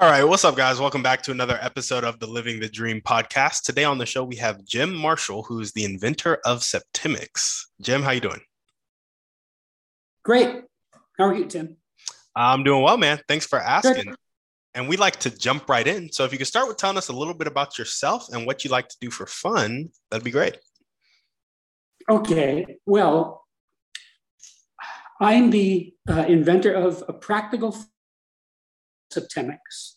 All right, what's up, guys? Welcome back to another episode of the Living the Dream podcast. Today on the show, we have Jim Marshall, who is the inventor of Septemics. Jim, how you doing? Great. How are you, Tim? I'm doing well, man. Thanks for asking. Good. And we like to jump right in. So if you could start with telling us a little bit about yourself and what you like to do for fun, that'd be great. Okay. Well, I'm the uh, inventor of a practical Septemics,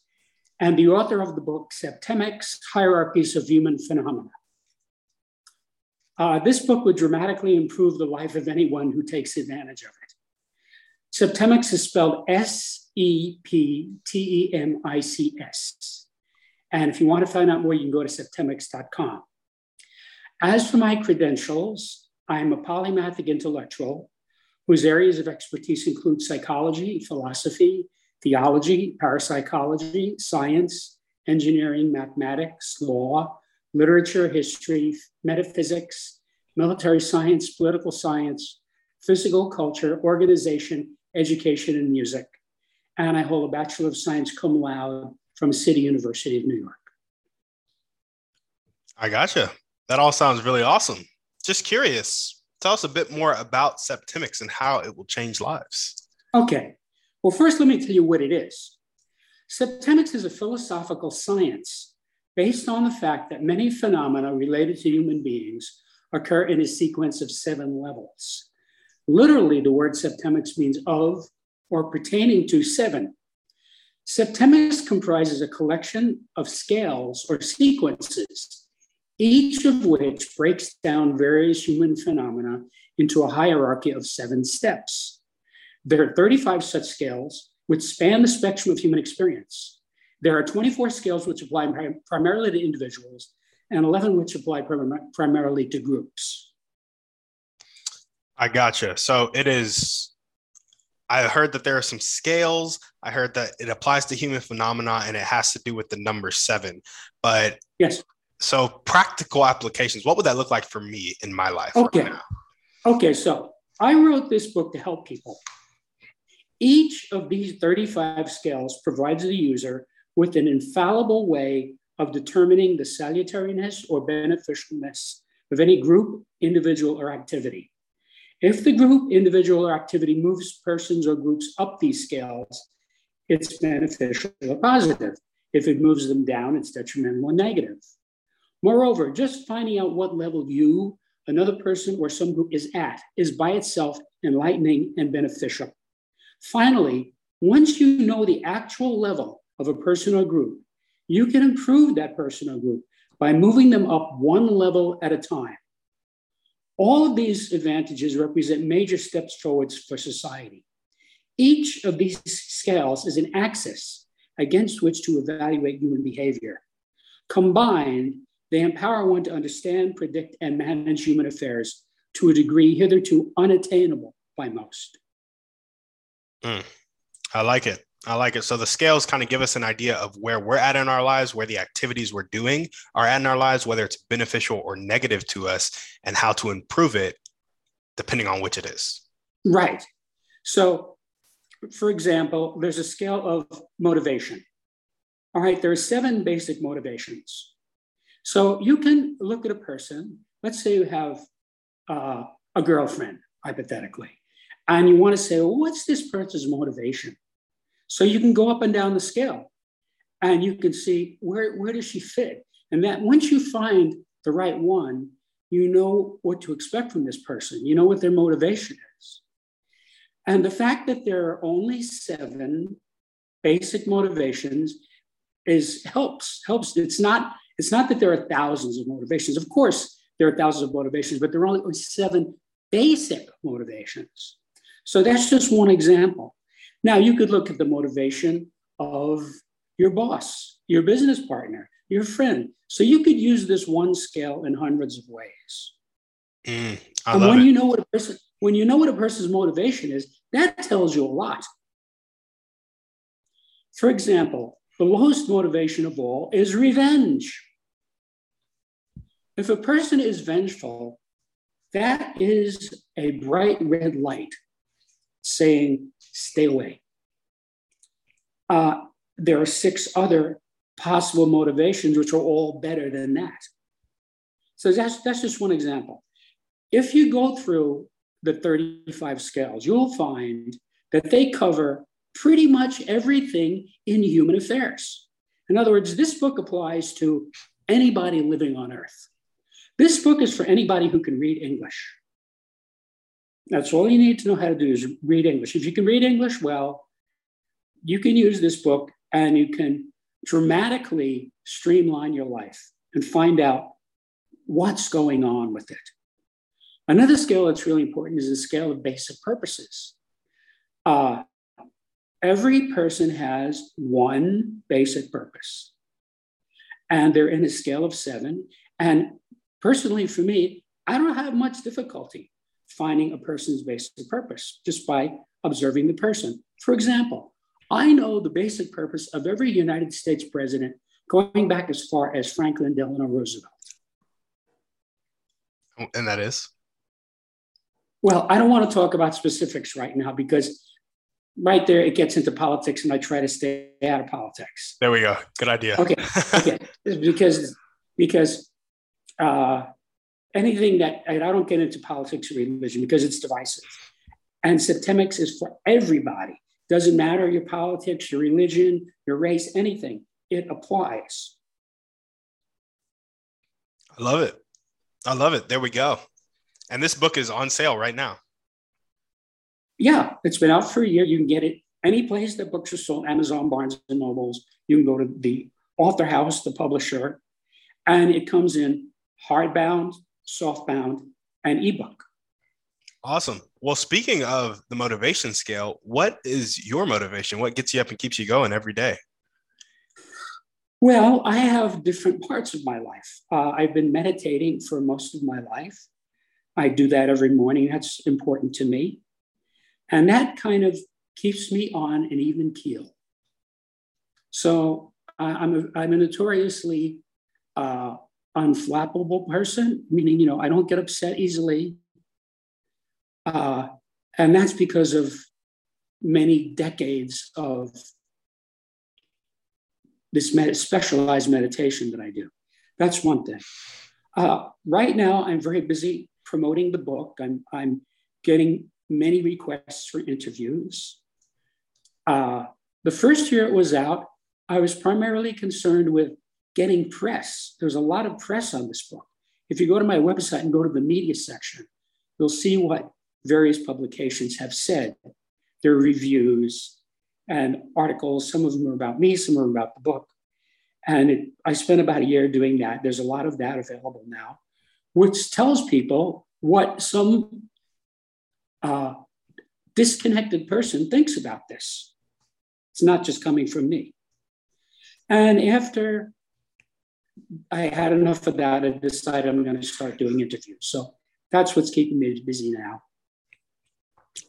and the author of the book Septemics Hierarchies of Human Phenomena. Uh, this book would dramatically improve the life of anyone who takes advantage of it. Septemics is spelled S E P T E M I C S. And if you want to find out more, you can go to septemics.com. As for my credentials, I'm a polymathic intellectual whose areas of expertise include psychology, philosophy, theology, parapsychology, science, engineering, mathematics, law, literature, history, metaphysics, military science, political science, physical culture, organization, education, and music. And I hold a Bachelor of Science cum laude from City University of New York. I gotcha. That all sounds really awesome. Just curious, tell us a bit more about Septemics and how it will change lives. Okay. Well, first, let me tell you what it is. Septemics is a philosophical science based on the fact that many phenomena related to human beings occur in a sequence of seven levels. Literally, the word septemics means of or pertaining to seven. Septemics comprises a collection of scales or sequences, each of which breaks down various human phenomena into a hierarchy of seven steps. There are 35 such scales which span the spectrum of human experience. There are 24 scales which apply prim- primarily to individuals and 11 which apply prim- primarily to groups. I gotcha. So it is, I heard that there are some scales. I heard that it applies to human phenomena and it has to do with the number seven. But yes. So practical applications, what would that look like for me in my life? Okay. Right okay. So I wrote this book to help people. Each of these 35 scales provides the user with an infallible way of determining the salutariness or beneficialness of any group, individual, or activity. If the group, individual, or activity moves persons or groups up these scales, it's beneficial or positive. If it moves them down, it's detrimental or negative. Moreover, just finding out what level you, another person, or some group is at is by itself enlightening and beneficial. Finally, once you know the actual level of a person or group, you can improve that person or group by moving them up one level at a time. All of these advantages represent major steps forwards for society. Each of these scales is an axis against which to evaluate human behavior. Combined, they empower one to understand, predict, and manage human affairs to a degree hitherto unattainable by most. Mm, I like it. I like it. So the scales kind of give us an idea of where we're at in our lives, where the activities we're doing are at in our lives, whether it's beneficial or negative to us, and how to improve it depending on which it is. Right. So, for example, there's a scale of motivation. All right, there are seven basic motivations. So you can look at a person, let's say you have uh, a girlfriend, hypothetically and you want to say, well, what's this person's motivation? So you can go up and down the scale and you can see where, where does she fit? And that once you find the right one, you know what to expect from this person. You know what their motivation is. And the fact that there are only seven basic motivations is helps helps it's not it's not that there are thousands of motivations of course there are thousands of motivations but there are only seven basic motivations so that's just one example. Now, you could look at the motivation of your boss, your business partner, your friend. So you could use this one scale in hundreds of ways. Mm, and when it. you know what a person when you know what a person's motivation is, that tells you a lot. For example, the lowest motivation of all is revenge. If a person is vengeful, that is a bright red light saying, stay away. Uh, there are six other possible motivations which are all better than that. So that's, that's just one example. If you go through the 35 scales, you'll find that they cover pretty much everything in human affairs. In other words, this book applies to anybody living on earth. This book is for anybody who can read English. That's all you need to know how to do is read English. If you can read English well, you can use this book and you can dramatically streamline your life and find out what's going on with it. Another scale that's really important is the scale of basic purposes. Uh, every person has one basic purpose, and they're in a scale of seven. And personally, for me, I don't have much difficulty finding a person's basic purpose just by observing the person. For example, I know the basic purpose of every United States president going back as far as Franklin Delano Roosevelt. And that is? Well, I don't want to talk about specifics right now because right there it gets into politics and I try to stay out of politics. There we go. Good idea. Okay. Okay. because because uh, anything that I don't get into politics or religion because it's divisive. And Septemics is for everybody. Doesn't matter your politics, your religion, your race, anything. It applies. I love it. I love it. There we go. And this book is on sale right now. Yeah, it's been out for a year. You can get it any place that books are sold, Amazon, Barnes and Nobles. You can go to the AuthorHouse, the publisher, and it comes in hardbound, softbound, and ebook. Awesome. Well, speaking of the motivation scale, what is your motivation? What gets you up and keeps you going every day? Well, I have different parts of my life. Uh, I've been meditating for most of my life. I do that every morning. That's important to me. And that kind of keeps me on an even keel. So uh, I'm, a, I'm a notoriously uh, unflappable person, meaning, you know, I don't get upset easily. Uh, and that's because of many decades of this med- specialized meditation that I do. That's one thing. Uh, right now, I'm very busy promoting the book. I'm, I'm getting many requests for interviews. Uh, the first year it was out, I was primarily concerned with getting press. There's a lot of press on this book. If you go to my website and go to the media section, you'll see what various publications have said, their reviews and articles. Some of them are about me, some are about the book. And it, I spent about a year doing that. There's a lot of that available now, which tells people what some uh, disconnected person thinks about this. It's not just coming from me. And after I had enough of that. I decided I'm going to start doing interviews. So that's what's keeping me busy now.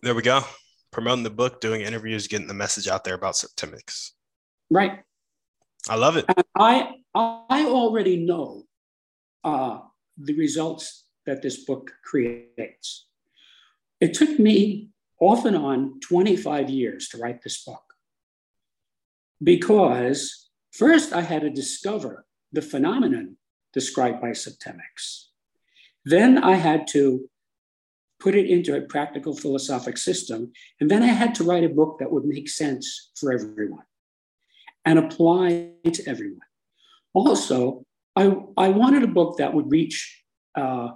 There we go. Promoting the book, doing interviews, getting the message out there about Septemics. Right. I love it. And I I already know uh, the results that this book creates. It took me off and on 25 years to write this book because first I had to discover the phenomenon described by Septemics. Then I had to put it into a practical philosophic system. And then I had to write a book that would make sense for everyone and apply to everyone. Also, I, I wanted a book that would reach uh,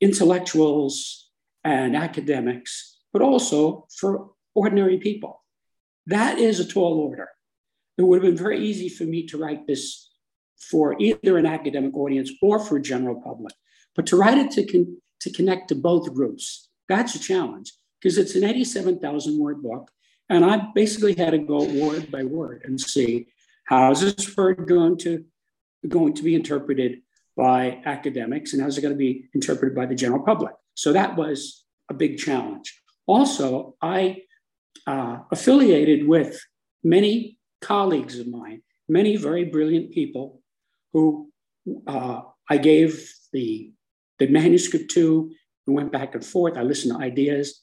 intellectuals and academics, but also for ordinary people. That is a tall order. It would have been very easy for me to write this for either an academic audience or for a general public. But to write it to, con- to connect to both groups, that's a challenge because it's an 87,000 word book And I basically had to go word by word and see how is this word going to going to be interpreted by academics and how's it going to be interpreted by the general public. So that was a big challenge. Also, I uh, affiliated with many colleagues of mine, many very brilliant people who uh, I gave the, the manuscript to. We went back and forth. I listened to ideas.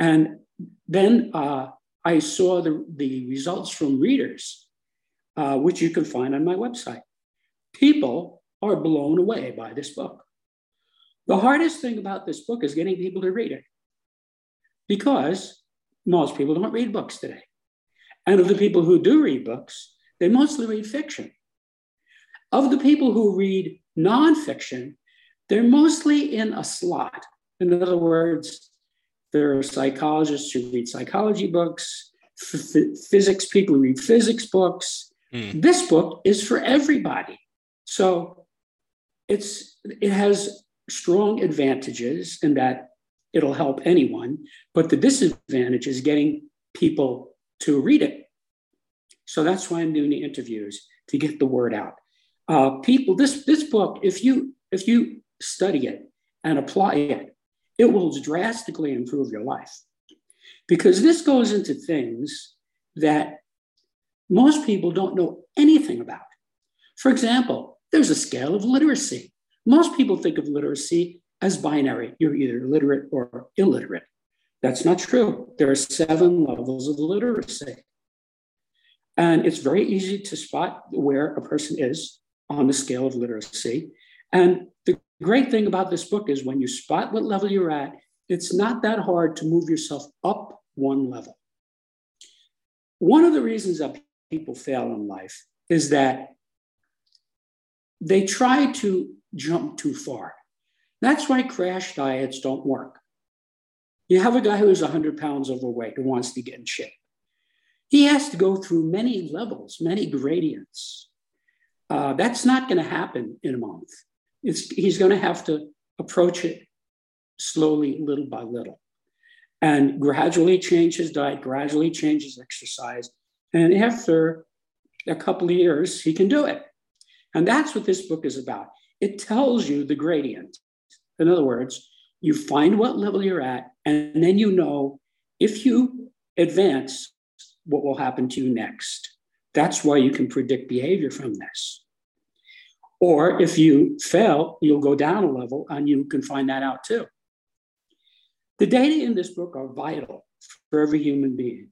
And then uh, I saw the, the results from readers, uh, which you can find on my website. People are blown away by this book. The hardest thing about this book is getting people to read it because most people don't read books today. And of the people who do read books, they mostly read fiction. Of the people who read nonfiction, they're mostly in a slot. In other words, there are psychologists who read psychology books, f- physics people who read physics books. Mm. This book is for everybody. So it's it has strong advantages in that it'll help anyone, but the disadvantage is getting people to read it. So that's why I'm doing the interviews to get the word out. Uh, people, this this book, if you if you study it and apply it, it will drastically improve your life because this goes into things that most people don't know anything about. For example, there's a scale of literacy. Most people think of literacy as binary. You're either literate or illiterate. That's not true. There are seven levels of literacy. And it's very easy to spot where a person is on the scale of literacy. And the great thing about this book is when you spot what level you're at, it's not that hard to move yourself up one level. One of the reasons that people fail in life is that they try to jump too far. That's why crash diets don't work. You have a guy who's 100 pounds overweight who wants to get in shape. He has to go through many levels, many gradients. Uh, that's not going to happen in a month. It's, he's going to have to approach it slowly, little by little, and gradually change his diet, gradually change his exercise. And after a couple of years, he can do it. And that's what this book is about. It tells you the gradient. In other words, you find what level you're at, and then you know if you advance, what will happen to you next. That's why you can predict behavior from this. Or if you fail, you'll go down a level and you can find that out too. The data in this book are vital for every human being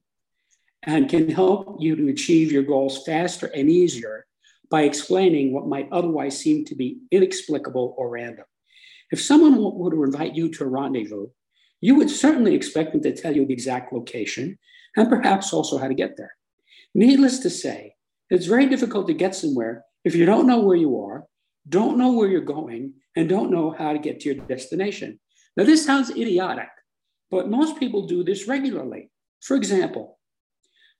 and can help you to achieve your goals faster and easier by explaining what might otherwise seem to be inexplicable or random. If someone were to invite you to a rendezvous, you would certainly expect them to tell you the exact location and perhaps also how to get there. Needless to say, it's very difficult to get somewhere if you don't know where you are, don't know where you're going, and don't know how to get to your destination. Now, this sounds idiotic, but most people do this regularly. For example,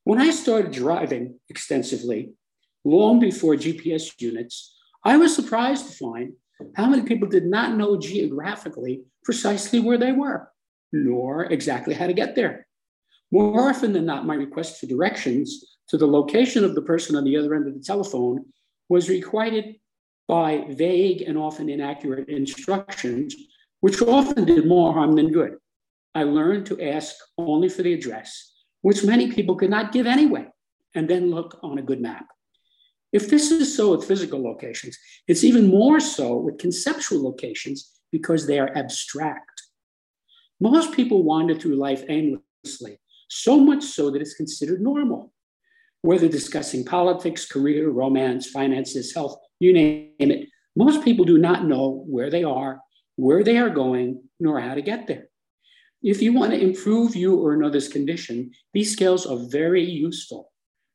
when I started driving extensively, long before GPS units, I was surprised to find how many people did not know geographically precisely where they were, nor exactly how to get there. More often than not, my request for directions to the location of the person on the other end of the telephone was requited by vague and often inaccurate instructions, which often did more harm than good. I learned to ask only for the address, which many people could not give anyway, and then look on a good map. If this is so with physical locations, it's even more so with conceptual locations because they are abstract. Most people wander through life aimlessly, so much so that it's considered normal. Whether discussing politics, career, romance, finances, health, you name it, most people do not know where they are, where they are going, nor how to get there. If you want to improve you or another's condition, these scales are very useful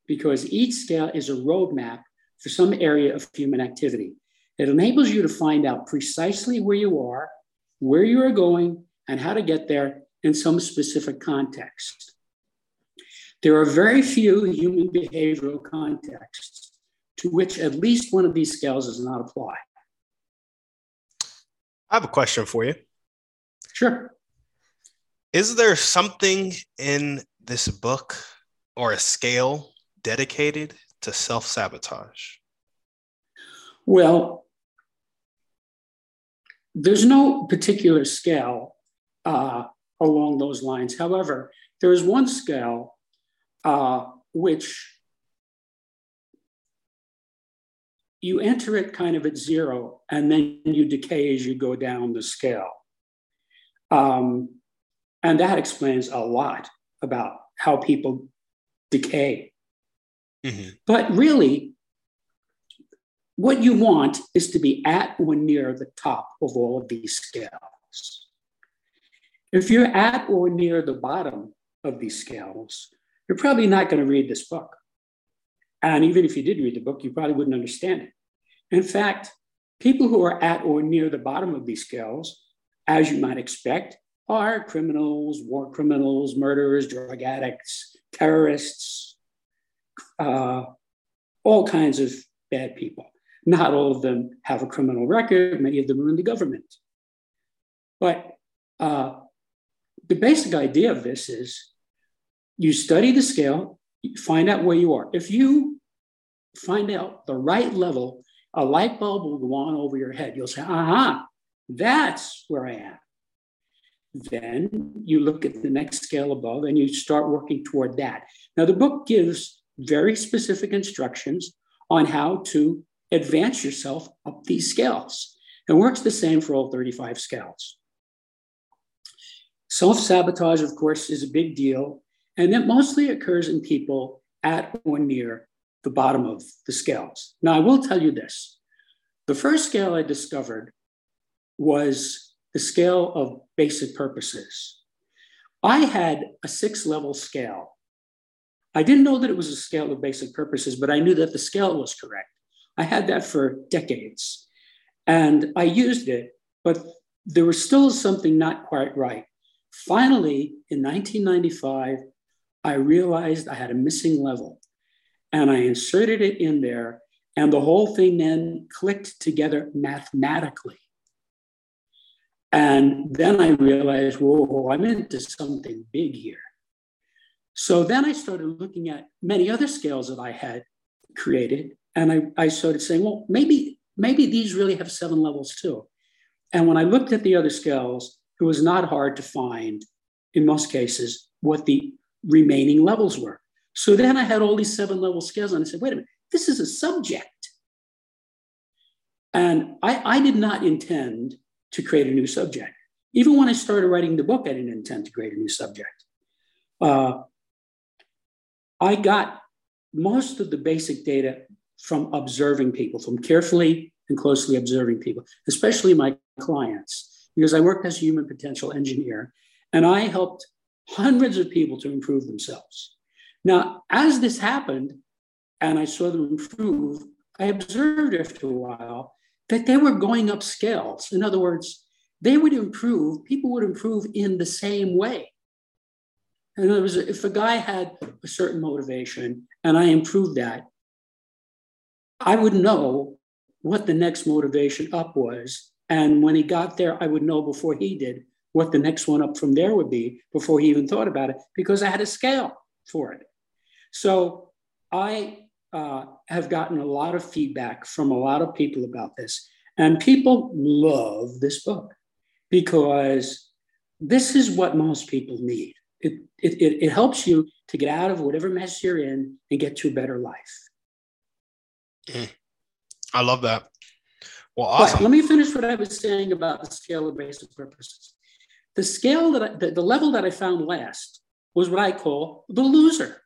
because each scale is a roadmap for some area of human activity. It enables you to find out precisely where you are, where you are going, and how to get there in some specific context. There are very few human behavioral contexts to which at least one of these scales does not apply. I have a question for you. Sure. Is there something in this book or a scale dedicated to self sabotage? Well, there's no particular scale uh, along those lines. However, there is one scale uh, which you enter it kind of at zero and then you decay as you go down the scale. Um, and that explains a lot about how people decay. Mm-hmm. But really, what you want is to be at or near the top of all of these scales. If you're at or near the bottom of these scales, you're probably not going to read this book. And even if you did read the book, you probably wouldn't understand it. In fact, people who are at or near the bottom of these scales, as you might expect, are criminals, war criminals, murderers, drug addicts, terrorists, uh, all kinds of bad people. Not all of them have a criminal record, many of them are in the government. But uh, the basic idea of this is you study the scale, find out where you are. If you find out the right level, a light bulb will go on over your head. You'll say, aha, that's where I am. Then you look at the next scale above and you start working toward that. Now, the book gives very specific instructions on how to advance yourself up these scales. It works the same for all 35 scales. Self sabotage, of course, is a big deal, and it mostly occurs in people at or near the bottom of the scales. Now, I will tell you this the first scale I discovered was the scale of basic purposes. I had a six level scale. I didn't know that it was a scale of basic purposes, but I knew that the scale was correct. I had that for decades and I used it, but there was still something not quite right. Finally, in 1995, I realized I had a missing level and I inserted it in there, and the whole thing then clicked together mathematically. And then I realized, whoa, I'm into something big here. So then I started looking at many other scales that I had created and I, I started saying, well, maybe, maybe these really have seven levels too. And when I looked at the other scales, it was not hard to find, in most cases, what the remaining levels were. So then I had all these seven level scales, and I said, wait a minute, this is a subject. And I, I did not intend to create a new subject. Even when I started writing the book, I didn't intend to create a new subject. Uh, I got most of the basic data from observing people, from carefully and closely observing people, especially my clients, because I worked as a human potential engineer and I helped hundreds of people to improve themselves. Now, as this happened and I saw them improve, I observed after a while that they were going up scales. In other words, they would improve, people would improve in the same way. In other words, if a guy had a certain motivation and I improved that, I would know what the next motivation up was. And when he got there, I would know before he did what the next one up from there would be before he even thought about it because I had a scale for it. So I uh, have gotten a lot of feedback from a lot of people about this. And people love this book because this is what most people need. It, it, it, helps you to get out of whatever mess you're in and get to a better life. Mm. I love that. Well, awesome. But let me finish what I was saying about the scale of basic purposes. The scale that I, the, the level that I found last was what I call the loser.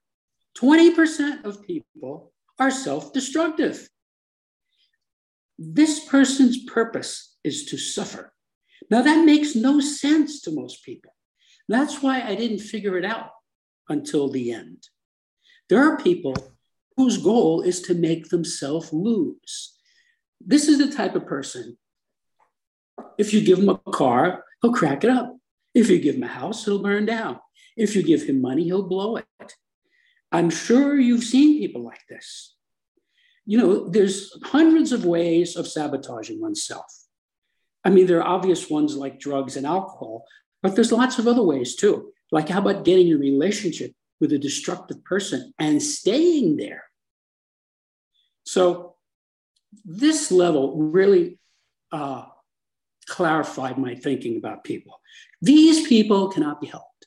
20% of people are self destructive. This person's purpose is to suffer. Now, that makes no sense to most people. That's why I didn't figure it out until the end. There are people whose goal is to make themselves lose. This is the type of person, if you give him a car, he'll crack it up. If you give him a house, he'll burn down. If you give him money, he'll blow it. I'm sure you've seen people like this. You know, there's hundreds of ways of sabotaging oneself. I mean, there are obvious ones like drugs and alcohol, but there's lots of other ways too. Like, how about getting in a relationship with a destructive person and staying there. So this level really uh, clarified my thinking about people. These people cannot be helped.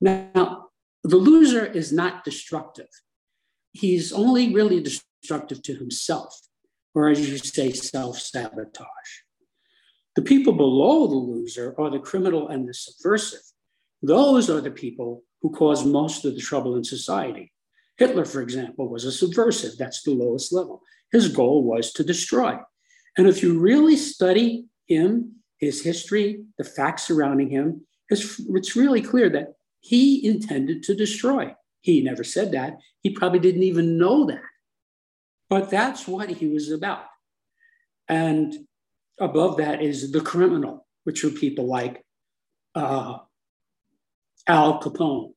Now, the loser is not destructive. He's only really destructive to himself, or as you say, self sabotage. The people below the loser are the criminal and the subversive. Those are the people who cause most of the trouble in society. Hitler, for example, was a subversive. That's the lowest level. His goal was to destroy. And if you really study him, his history, the facts surrounding him, it's really clear that he intended to destroy. He never said that. He probably didn't even know that. But that's what he was about. And above that is the criminal, which are people like uh, Al Capone,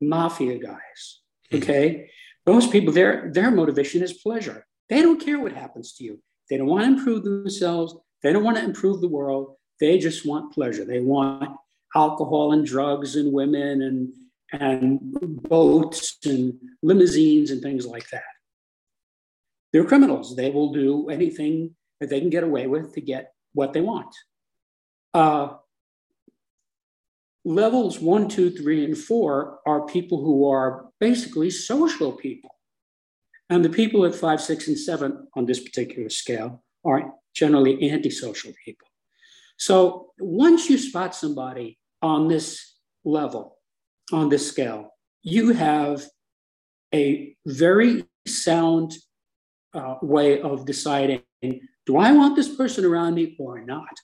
mafia guys. Hmm. Okay. Those people, their, their motivation is pleasure. They don't care what happens to you. They don't want to improve themselves. They don't want to improve the world. They just want pleasure. They want alcohol and drugs and women and, and boats and limousines and things like that. They're criminals. They will do anything that they can get away with to get what they want. Uh, levels one, two, three, and four are people who are basically social people. And the people at five, six, and seven on this particular scale are generally antisocial people. So once you spot somebody on this level, on this scale, you have a very sound uh, way of deciding do I want this person around me or not?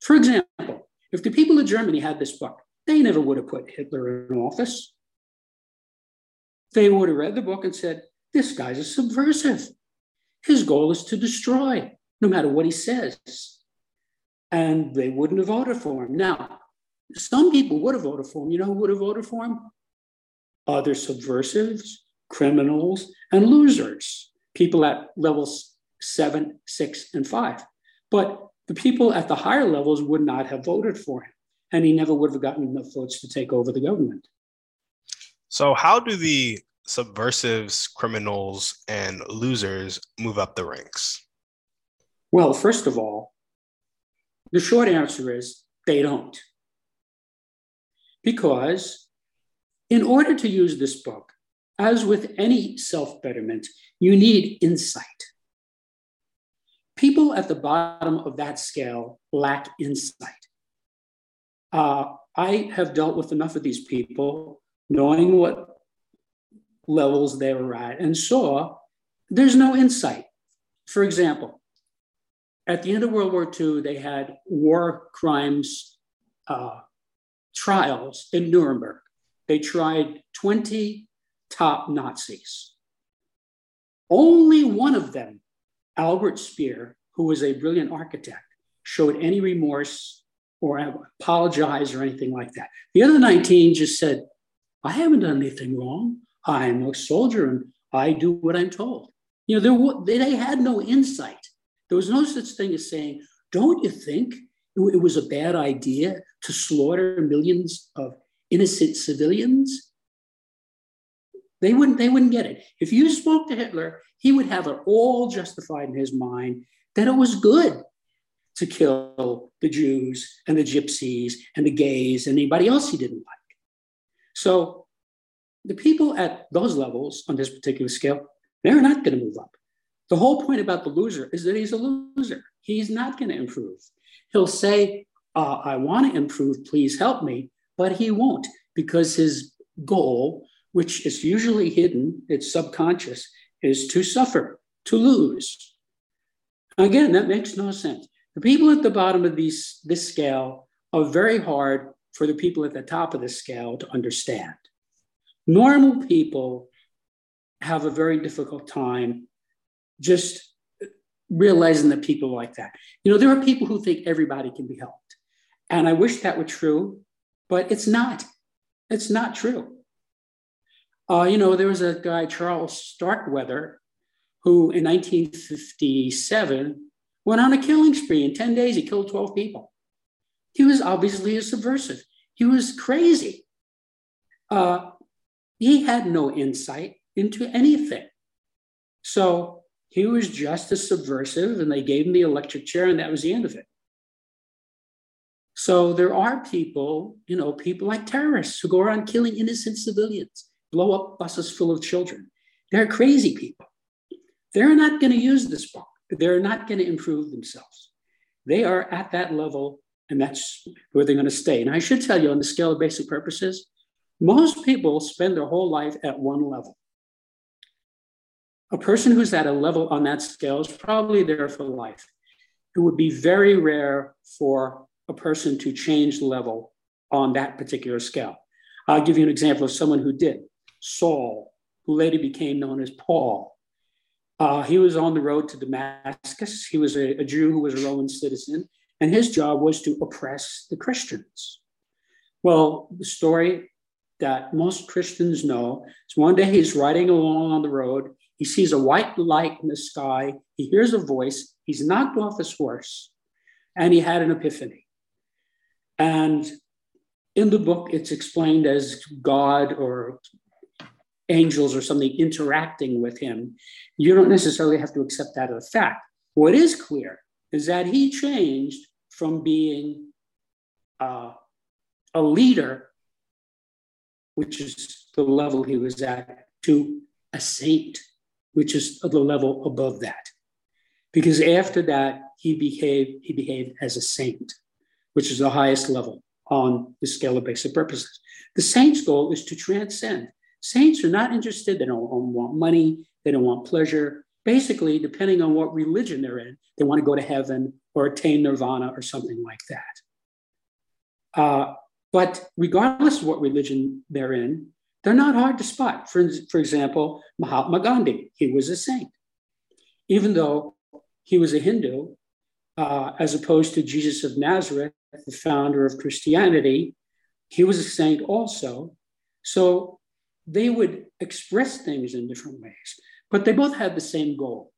For example, if the people of Germany had this book, they never would have put Hitler in office. They would have read the book and said, This guy's a subversive. His goal is to destroy, no matter what he says. And they wouldn't have voted for him. Now, some people would have voted for him. You know who would have voted for him? Other subversives, criminals, and losers, people at levels seven, six, and five. But the people at the higher levels would not have voted for him and he never would have gotten enough votes to take over the government. So, how do the subversives, criminals, and losers move up the ranks? Well, first of all, the short answer is they don't. Because in order to use this book, as with any self betterment, you need insight. People at the bottom of that scale lack insight. Uh, I have dealt with enough of these people, knowing what levels they were at, and saw there's no insight. For example, at the end of World War II, they had war crimes uh, trials in Nuremberg. They tried 20 top Nazis. Only one of them, Albert Speer, who was a brilliant architect, showed any remorse or apologize or anything like that. The other 19 just said, I haven't done anything wrong. I'm a soldier and I do what I'm told. You know, there, they had no insight. There was no such thing as saying, don't you think it was a bad idea to slaughter millions of innocent civilians? They wouldn't, they wouldn't get it. If you spoke to Hitler, he would have it all justified in his mind that it was good to kill the Jews and the gypsies and the gays and anybody else he didn't like. So the people at those levels on this particular scale, they're not going to move up. The whole point about the loser is that he's a loser. He's not going to improve. He'll say, uh, I want to improve, please help me, but he won't because his goal, which is usually hidden, it's subconscious, is to suffer, to lose. Again, that makes no sense. The people at the bottom of these, this scale are very hard for the people at the top of the scale to understand. Normal people have a very difficult time just realizing that people like that. You know, there are people who think everybody can be helped. And I wish that were true, but it's not. It's not true. Uh, you know, there was a guy, Charles Starkweather, who in 1957 went on a killing spree. In 10 days, he killed 12 people. He was obviously a subversive. He was crazy. uh, he had no insight into anything. So he was just a subversive, and they gave him the electric chair, and that was the end of it. So there are people, you know, people like terrorists who go around killing innocent civilians, blow up buses full of children. They're crazy people. They're not going to use this bomb. They're not going to improve themselves. They are at that level, and that's where they're going to stay. And I should tell you, on the scale of basic purposes, most people spend their whole life at one level. A person who's at a level on that scale is probably there for life. It would be very rare for a person to change level on that particular scale. I'll give you an example of someone who did. Saul, who later became known as Paul. Uh, he was on the road to Damascus. He was a, a Jew who was a Roman citizen, and his job was to oppress the Christians. Well, the story that most Christians know is one day he's riding along on the road. He sees a white light in the sky. He hears a voice. He's knocked off his horse and he had an epiphany. And in the book, it's explained as God or angels or something interacting with him. You don't necessarily have to accept that as a fact. What is clear is that he changed from being uh, a leader, which is the level he was at, to a saint, which is the level above that. Because after that, he behaved, he behaved as a saint, which is the highest level on the scale of basic purposes. The saint's goal is to transcend. Saints are not interested, they don't want money, they don't want pleasure. Basically, depending on what religion they're in, they want to go to heaven or attain nirvana or something like that. Uh, but regardless of what religion they're in, they're not hard to spot. For, for example, Mahatma Gandhi, he was a saint. Even though he was a Hindu, uh, as opposed to Jesus of Nazareth, the founder of Christianity, he was a saint also. So they would express things in different ways, but they both had the same goal,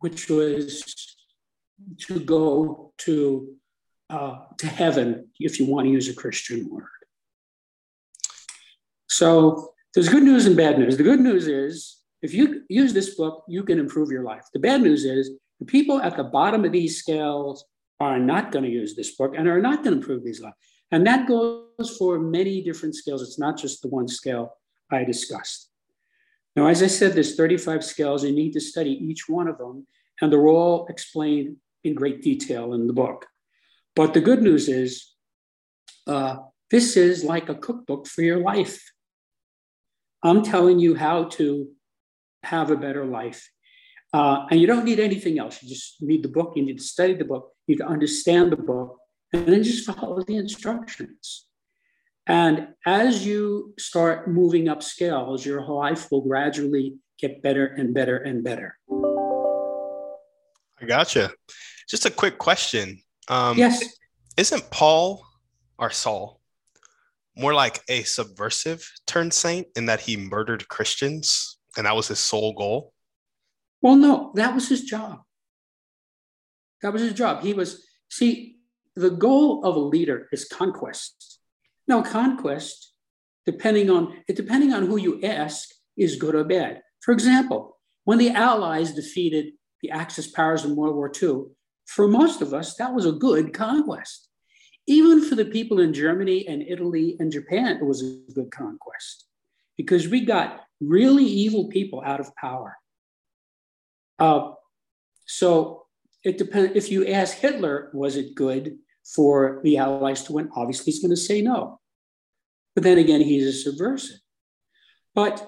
which was to go to uh, to heaven, if you want to use a Christian word. So there's good news and bad news. The good news is if you use this book, you can improve your life. The bad news is the people at the bottom of these scales are not going to use this book and are not going to improve these lives. And that goes for many different scales. It's not just the one scale I discussed. Now, as I said, there's 35 scales. You need to study each one of them, and they're all explained in great detail in the book. But the good news is, uh, this is like a cookbook for your life. I'm telling you how to have a better life. Uh, and you don't need anything else. You just need the book. You need to study the book. You need to understand the book, and then just follow the instructions. And as you start moving up scales, your life will gradually get better and better and better. I gotcha. Just a quick question. Um, yes. Isn't Paul or Saul more like a subversive turned saint in that he murdered Christians and that was his sole goal? Well, no, that was his job. That was his job. He was, see, the goal of a leader is conquest. Now, conquest, depending on depending on who you ask, is good or bad. For example, when the Allies defeated the Axis powers in World War II, for most of us, that was a good conquest. Even for the people in Germany and Italy and Japan, it was a good conquest because we got really evil people out of power. Uh, so it depends. If you ask Hitler, was it good for the Allies to win? Obviously, he's going to say no. But then again, he's a subversive. But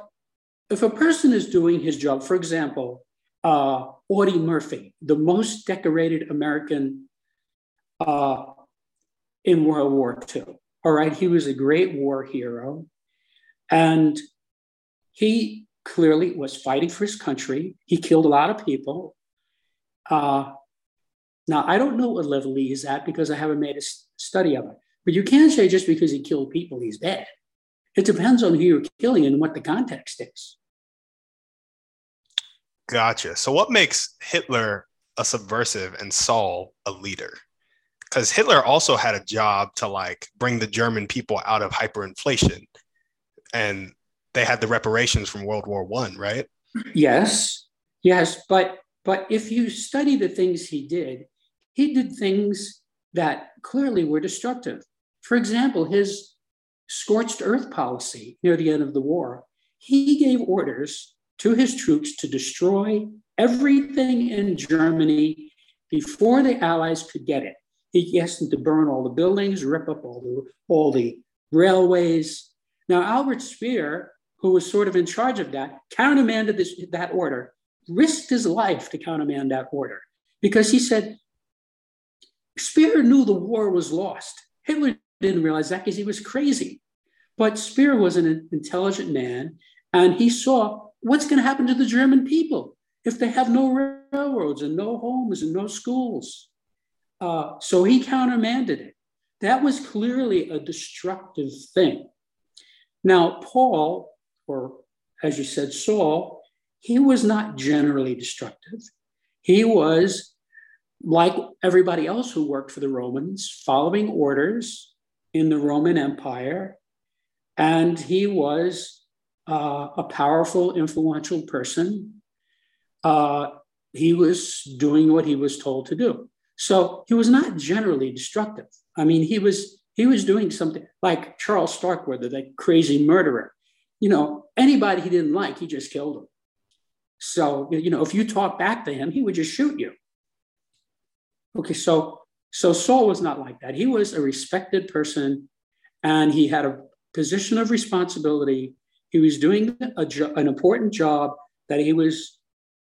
if a person is doing his job, for example, uh, Audie Murphy, the most decorated American uh, in World War II. All right, he was a great war hero. And he clearly was fighting for his country. He killed a lot of people. Uh, now, I don't know what level he is at because I haven't made a study of it. But you can't say just because he killed people, he's bad. It depends on who you're killing and what the context is. Gotcha. So, what makes Hitler a subversive and Saul a leader? Because Hitler also had a job to like bring the German people out of hyperinflation and they had the reparations from World War One, right? Yes, yes, but but if you study the things he did, he did things that clearly were destructive. For example, his scorched earth policy near the end of the war, he gave orders to his troops to destroy everything in Germany before the Allies could get it. He asked them to burn all the buildings, rip up all the, all the railways. Now, Albert Speer, who was sort of in charge of that, countermanded this, that order, risked his life to countermand that order because he said, Speer knew the war was lost. Hitler didn't realize that because he was crazy. But Speer was an intelligent man, and he saw what's going to happen to the German people if they have no railroads and no homes and no schools. Uh, so he countermanded it. That was clearly a destructive thing. Now, Paul, or as you said, Saul, he was not generally destructive. He was like everybody else who worked for the Romans, following orders in the Roman Empire. And he was uh, a powerful, influential person. Uh, he was doing what he was told to do. So he was not generally destructive. I mean, he was he was doing something like Charles Starkweather, that crazy murderer. You know, anybody he didn't like, he just killed him. So you know, if you talk back to him, he would just shoot you. Okay, so so Saul was not like that. He was a respected person, and he had a position of responsibility. He was doing a jo- an important job that he was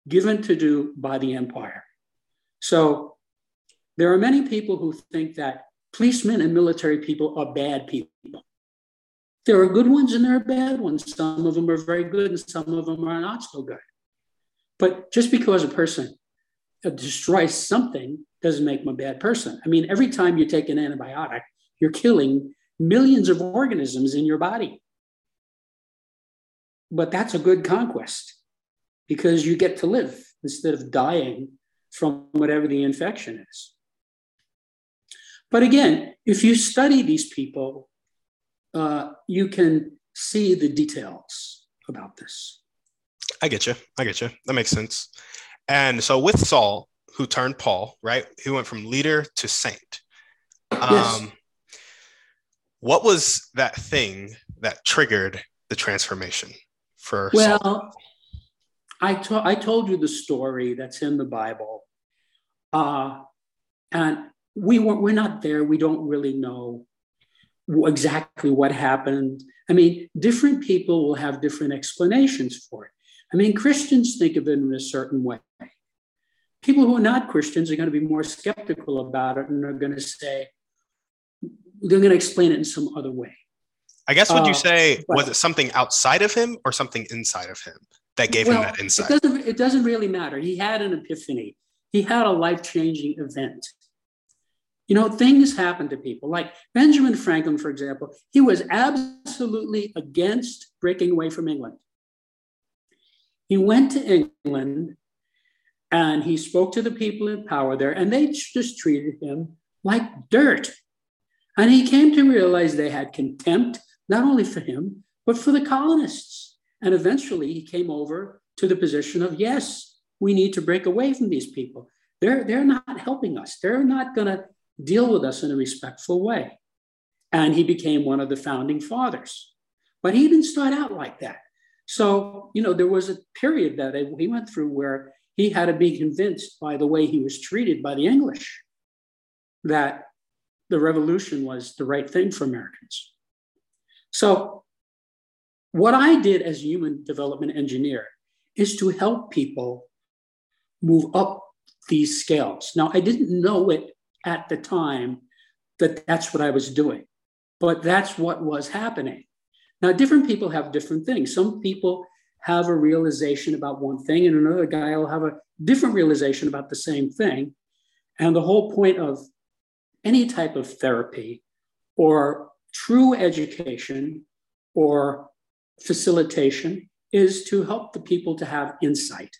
given to do by the empire. So there are many people who think that policemen and military people are bad people. There are good ones and there are bad ones. Some of them are very good and some of them are not so good. But just because a person uh, destroys something doesn't make them a bad person. I mean, every time you take an antibiotic, you're killing millions of organisms in your body. But that's a good conquest because you get to live instead of dying from whatever the infection is. But again, if you study these people, uh, you can see the details about this. I get you. I get you. That makes sense. And so with Saul, who turned Paul, right? He went from leader to saint. Um, yes. What was that thing that triggered the transformation for well? I, to- I told you the story that's in the Bible. Uh, and we weren't, we're not there. We don't really know exactly what happened. I mean, different people will have different explanations for it. I mean, Christians think of it in a certain way. People who are not Christians are going to be more skeptical about it and are going to say, they're going to explain it in some other way. I guess would uh, you say but, was it something outside of him or something inside of him that gave well, him that insight? It doesn't, it doesn't really matter. He had an epiphany. He had a life-changing event. You know, things happen to people. Like Benjamin Franklin, for example, he was absolutely against breaking away from England. He went to England and he spoke to the people in power there, and they just treated him like dirt. And he came to realize they had contempt, not only for him, but for the colonists. And eventually he came over to the position of yes, we need to break away from these people. They're, they're not helping us. They're not going to deal with us in a respectful way. And he became one of the founding fathers. But he didn't start out like that. So, you know, there was a period that he went through where he had to be convinced by the way he was treated by the English that the revolution was the right thing for Americans. So, what I did as a human development engineer is to help people move up these scales. Now, I didn't know it at the time that that's what I was doing, but that's what was happening. Now, different people have different things. Some people have a realization about one thing, and another guy will have a different realization about the same thing. And the whole point of any type of therapy or true education or facilitation is to help the people to have insight.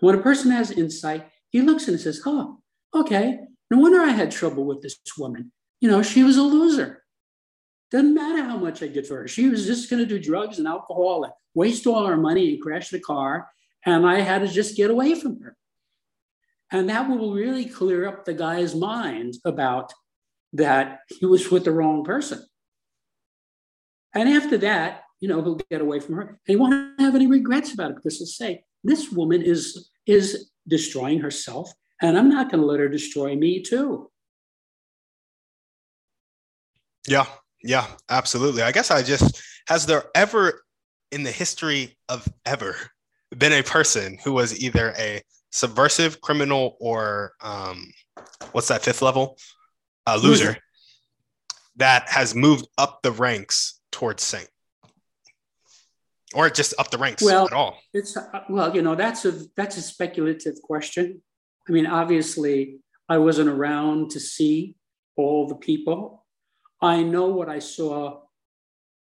When a person has insight, he looks and says, Oh, okay, no wonder I had trouble with this woman. You know, she was a loser Doesn't matter how much I did for her. She was just going to do drugs and alcohol and waste all our money and crash the car. And I had to just get away from her. And that will really clear up the guy's mind about that he was with the wrong person. And after that, you know, he'll get away from her. And he won't have any regrets about it because he'll say, this woman is, is destroying herself, and I'm not going to let her destroy me too. Yeah, yeah, absolutely. I guess I just, has there ever in the history of ever been a person who was either a subversive criminal or um, what's that fifth level? A loser, loser that has moved up the ranks towards saint or just up the ranks well, at all? It's uh, well, you know, that's a that's a speculative question. I mean, obviously, I wasn't around to see all the people. I know what I saw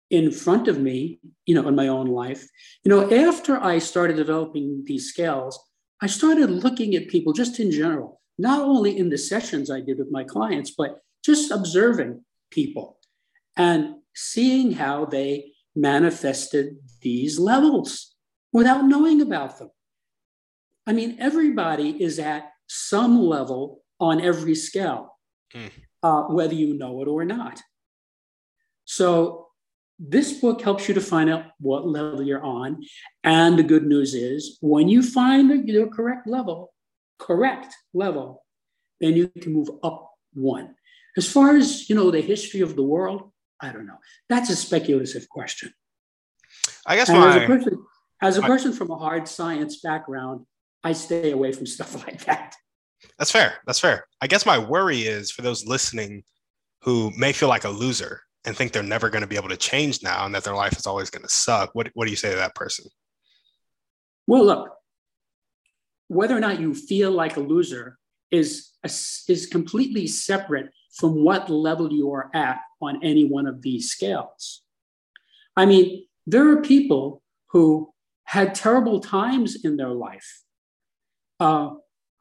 in front of me, you know, in my own life. You know, after I started developing these scales, I started looking at people just in general, not only in the sessions I did with my clients, but just observing people and seeing how they manifested these levels without knowing about them. I mean, everybody is at some level on every scale, mm. uh, whether you know it or not. So, this book helps you to find out what level you're on. And the good news is, when you find the correct level, correct level, then you can move up one. As far as you know, the history of the world, I don't know. That's a speculative question. I guess my, as a person, as a my, person from a hard science background, I stay away from stuff like that. That's fair. That's fair. I guess my worry is for those listening who may feel like a loser and think they're never going to be able to change now and that their life is always going to suck. What, what do you say to that person? Well, look, whether or not you feel like a loser is, is completely separate from what level you are at on any one of these scales. I mean, there are people who had terrible times in their life uh,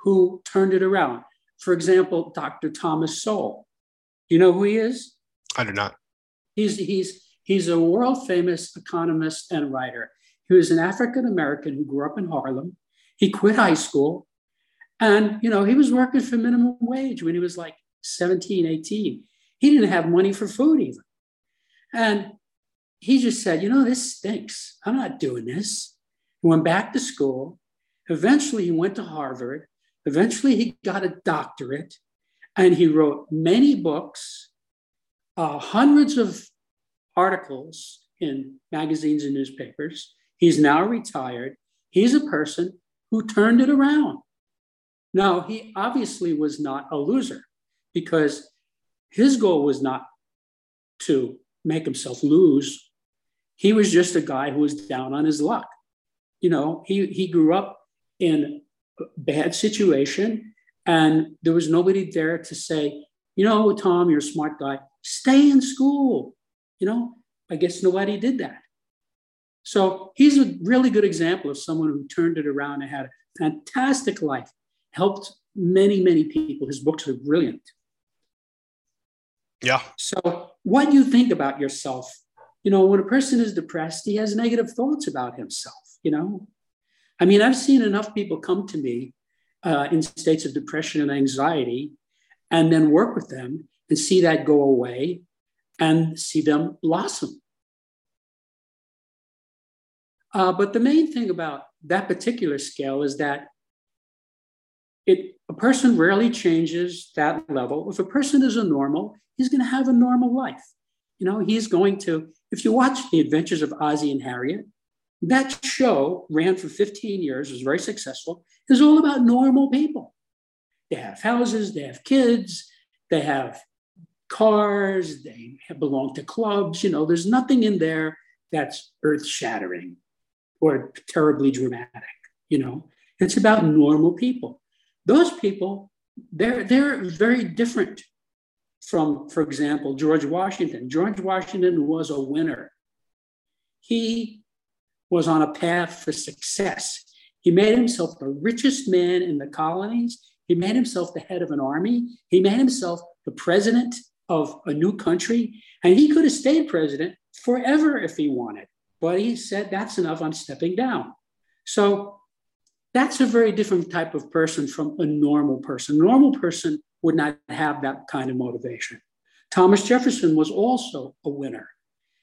who turned it around. For example, Dr. Thomas Sowell. You know who he is? I do not. He's, he's, he's a world famous economist and writer. He was an African American who grew up in Harlem. He quit high school and, you know, he was working for minimum wage when he was like 17, 18. He didn't have money for food even. And he just said, you know, this stinks. I'm not doing this. He went back to school. Eventually, he went to Harvard. Eventually, he got a doctorate and he wrote many books, uh, hundreds of articles in magazines and newspapers. He's now retired. He's a person who turned it around. Now, he obviously was not a loser because his goal was not to make himself lose. He was just a guy who was down on his luck. You know, he, he grew up in a bad situation and there was nobody there to say, you know, Tom, you're a smart guy, stay in school. You know, I guess nobody did that. So he's a really good example of someone who turned it around and had a fantastic life, helped many, many people. His books are brilliant. Yeah. So, what you think about yourself, you know, when a person is depressed, he has negative thoughts about himself, you know. I mean, I've seen enough people come to me uh, in states of depression and anxiety and then work with them and see that go away and see them blossom. Uh, but the main thing about that particular scale is that it, a person rarely changes that level. If a person is a normal, he's going to have a normal life. You know, he's going to, if you watch The Adventures of Ozzie and Harriet, that show ran for 15 years, was very successful, is all about normal people. They have houses, they have kids, they have cars, they belong to clubs. You know, there's nothing in there that's earth shattering or terribly dramatic. You know, it's about normal people. Those people, they're, they're very different from, for example, George Washington. George Washington was a winner. He was on a path for success. He made himself the richest man in the colonies. He made himself the head of an army. He made himself the president of a new country. And he could have stayed president forever if he wanted. But he said, that's enough, I'm stepping down. So that's a very different type of person from a normal person. A normal person would not have that kind of motivation. Thomas Jefferson was also a winner.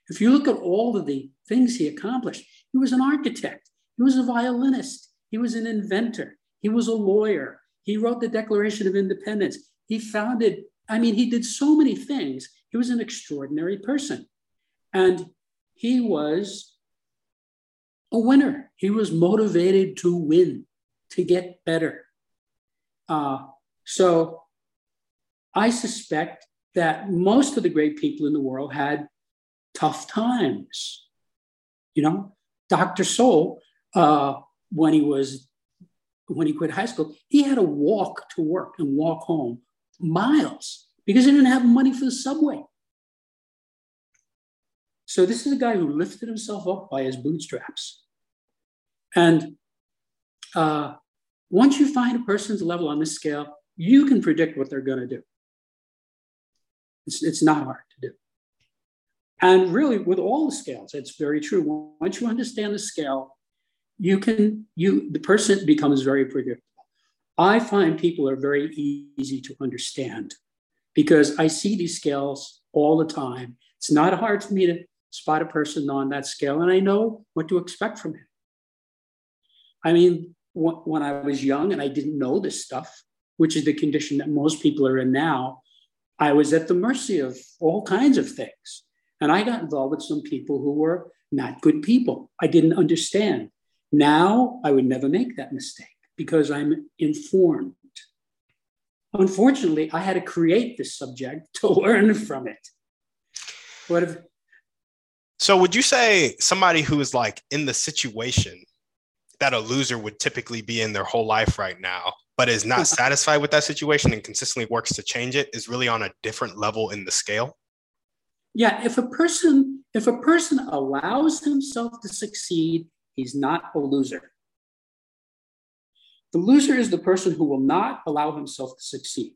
If you look at all of the things he accomplished, he was an architect, he was a violinist, he was an inventor, he was a lawyer, he wrote the Declaration of Independence, he founded, I mean, he did so many things. He was an extraordinary person. And he was a winner. He was motivated to win, to get better. Uh, so I suspect that most of the great people in the world had tough times. You know, Dr. Sowell, uh, when he was when he quit high school, he had to walk to work and walk home miles because he didn't have money for the subway. So this is a guy who lifted himself up by his bootstraps. And uh, once you find a person's level on this scale, you can predict what they're going to do. It's, it's not hard to do. And really, with all the scales, it's very true. Once you understand the scale, you can you the person becomes very predictable. I find people are very easy to understand because I see these scales all the time. It's not hard for me to spot a person on that scale, and I know what to expect from him. I mean, when I was young and I didn't know this stuff, which is the condition that most people are in now, I was at the mercy of all kinds of things. And I got involved with some people who were not good people. I didn't understand. Now I would never make that mistake because I'm informed. Unfortunately, I had to create this subject to learn from it. What if, so would you say somebody who is like in the situation that a loser would typically be in their whole life right now, but is not satisfied with that situation and consistently works to change it is really on a different level in the scale? Yeah, if a person if a person allows himself to succeed, he's not a loser. The loser is the person who will not allow himself to succeed.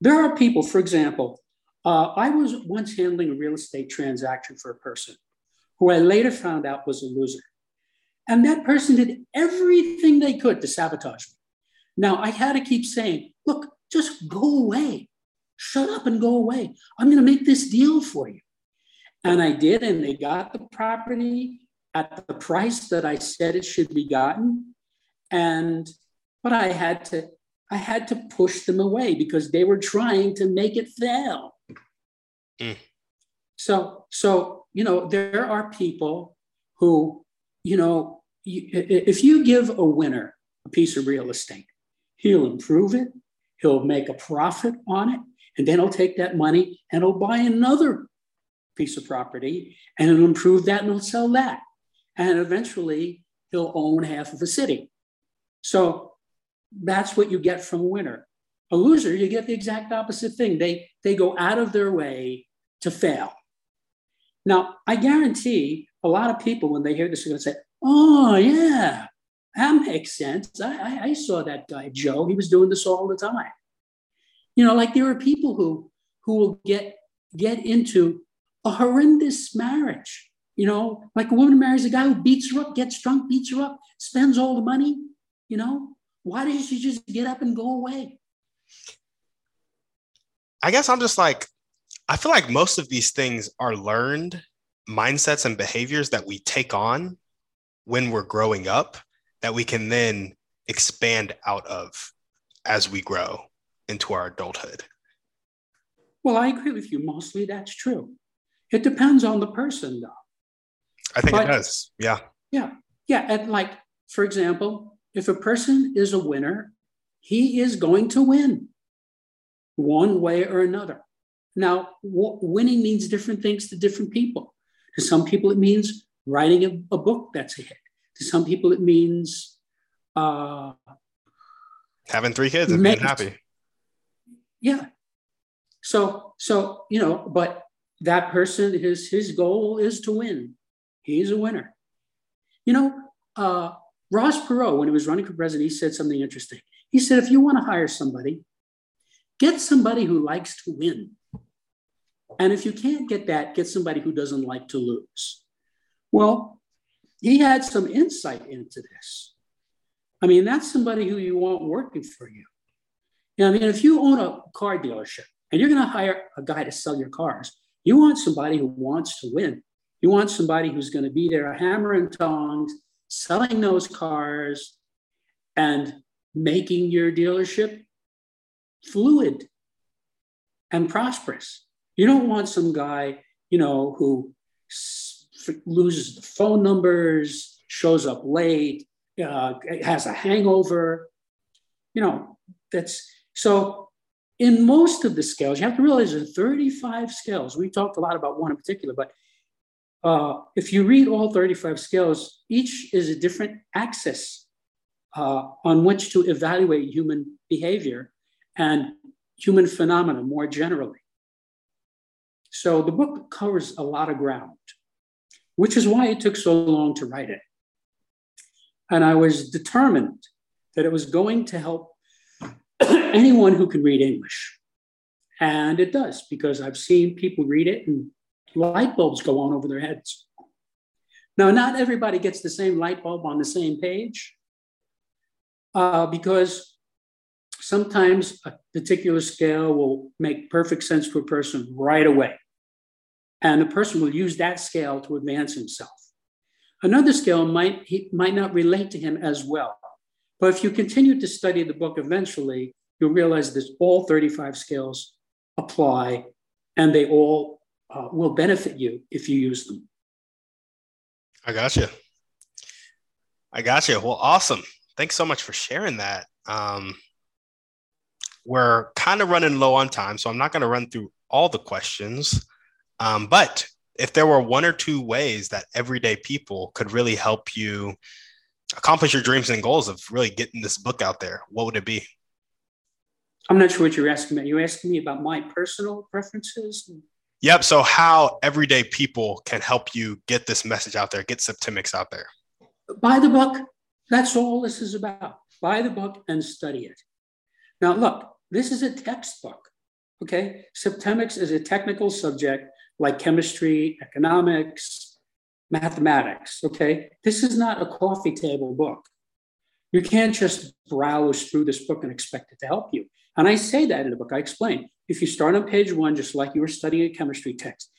There are people, for example, uh, I was once handling a real estate transaction for a person who I later found out was a loser. And that person did everything they could to sabotage me. Now I had to keep saying, look, just go away shut up and go away. I'm going to make this deal for you. And I did, and they got the property at the price that I said it should be gotten. And but I had to I had to push them away because they were trying to make it fail. Mm. So so you know there are people who you know if you give a winner a piece of real estate, he'll improve it, he'll make a profit on it, and then he'll take that money and he'll buy another piece of property and he'll improve that and he'll sell that. And eventually he'll own half of a city. So that's what you get from a winner. A loser, you get the exact opposite thing. They, they go out of their way to fail. Now, I guarantee a lot of people, when they hear this, are going to say, Oh, yeah, that makes sense. I, I, I saw that guy, Joe. He was doing this all the time. You know, like there are people who who will get get into a horrendous marriage. You know, like a woman marries a guy who beats her up, gets drunk, beats her up, spends all the money. You know, why does she just get up and go away? I guess I'm just like, I feel like most of these things are learned mindsets and behaviors that we take on when we're growing up that we can then expand out of as we grow into our adulthood? Well, I agree with you. Mostly that's true. It depends on the person, though. I think but, it does. Yeah. Yeah. Yeah. And like, for example, if a person is a winner, he is going to win one way or another. Now, w- winning means different things to different people. To some people, it means writing a, a book that's a hit. To some people, it means uh, having three kids and being happy. Yeah. So, so, you know, but that person, his, his goal is to win. He's a winner. You know, uh, Ross Perot, when he was running for president, he said something interesting. He said, if you want to hire somebody, Get somebody who likes to win. And if you can't get that, get somebody who doesn't like to lose. Well, he had some insight into this. I mean, that's somebody who you want working for you. I mean, if you own a car dealership and you're going to hire a guy to sell your cars, you want somebody who wants to win. You want somebody who's going to be there, hammer and tongs, selling those cars and making your dealership fluid and prosperous. You don't want some guy, you know, who loses the phone numbers, shows up late, uh, has a hangover. You know, that's so in most of the scales, you have to realize there are 35 scales. We talked a lot about one in particular, but uh, if you read all 35 scales, each is a different axis uh, on which to evaluate human behavior and human phenomena more generally. So the book covers a lot of ground, which is why it took so long to write it. And I was determined that it was going to help anyone who can read English. And it does, because I've seen people read it and light bulbs go on over their heads. Now, not everybody gets the same light bulb on the same page uh, because sometimes a particular scale will make perfect sense to a person right away. And the person will use that scale to advance himself. Another scale might, he, might not relate to him as well. But if you continue to study the book eventually, you'll realize that all 35 scales apply and they all uh, will benefit you if you use them. I got you. I got you. Well, awesome. Thanks so much for sharing that. Um, we're kind of running low on time, so I'm not going to run through all the questions. Um, but if there were one or two ways that everyday people could really help you accomplish your dreams and goals of really getting this book out there, what would it be? I'm not sure what you're asking me. You're asking me about my personal preferences? Yep. So, how everyday people can help you get this message out there, get Septemics out there? Buy the book. That's all this is about. Buy the book and study it. Now, look, this is a textbook. Okay. Septemics is a technical subject like chemistry, economics, mathematics. Okay. This is not a coffee table book. You can't just browse through this book and expect it to help you. And I say that in the book. I explain if you start on page one, just like you were studying a chemistry text,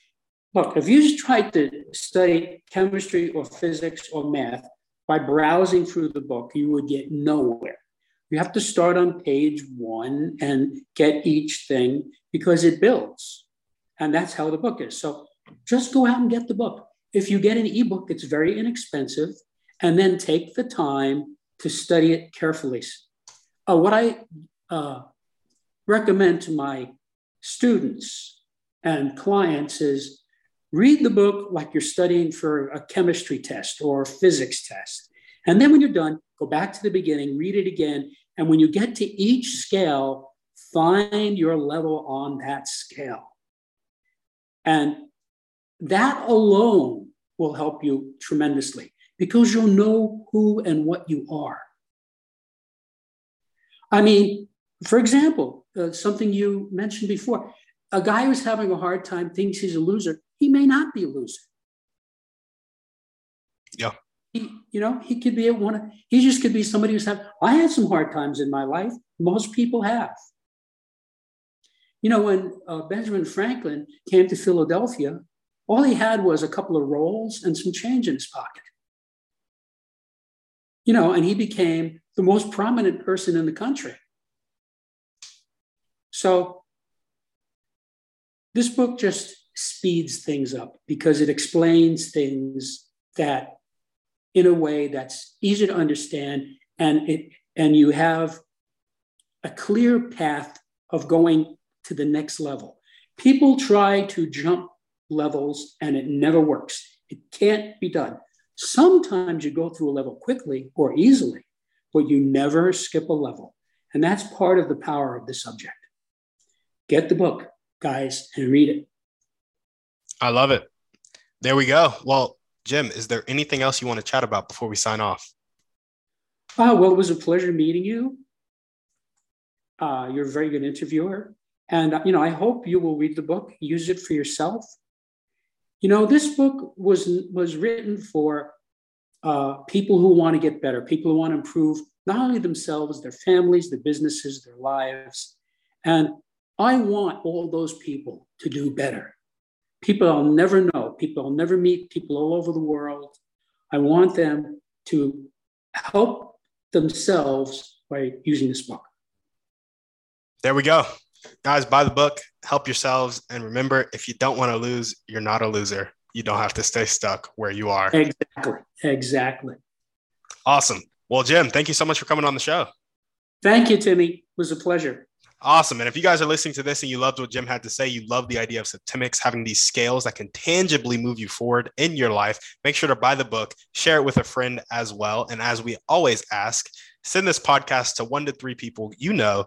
look, if you just tried to study chemistry or physics or math by browsing through the book, you would get nowhere. You have to start on page one and get each thing because it builds. And that's how the book is. So just go out and get the book. If you get an ebook, it's very inexpensive, and then take the time to study it carefully. Uh, what I uh, recommend to my students and clients is read the book like you're studying for a chemistry test or physics test. And then when you're done, go back to the beginning, read it again. And when you get to each scale, find your level on that scale. And that alone will help you tremendously because you'll know who and what you are. I mean, for example, uh, something you mentioned before, a guy who's having a hard time thinks he's a loser. He may not be a loser. Yeah. He, you know, he could be a one. He just could be somebody who's had. I had some hard times in my life. Most people have. You know, when uh, Benjamin Franklin came to Philadelphia, all he had was a couple of rolls and some change in his pocket. You know, and he became the most prominent person in the country. So this book just speeds things up because it explains things that in a way that's easy to understand and it and you have a clear path of going to the next level. People try to jump levels and it never works. It can't be done. Sometimes you go through a level quickly or easily, but you never skip a level. And that's part of the power of the subject. Get the book, guys, and read it. I love it. There we go. Well, Jim, is there anything else you want to chat about before we sign off? Uh, well, it was a pleasure meeting you. Uh, you're a very good interviewer. And, you know, I hope you will read the book, use it for yourself. You know, this book was, was written for uh, people who want to get better, people who want to improve not only themselves, their families, their businesses, their lives. And I want all those people to do better. People I'll never know, people I'll never meet, people all over the world. I want them to help themselves by using this book. There we go. Guys, buy the book, help yourselves. And remember, if you don't want to lose, you're not a loser. You don't have to stay stuck where you are. Exactly. Exactly. Awesome. Well, Jim, thank you so much for coming on the show. Thank you, Timmy. It was a pleasure. Awesome. And if you guys are listening to this and you loved what Jim had to say, you love the idea of Septemics having these scales that can tangibly move you forward in your life, make sure to buy the book, share it with a friend as well. And as we always ask, send this podcast to one to three people you know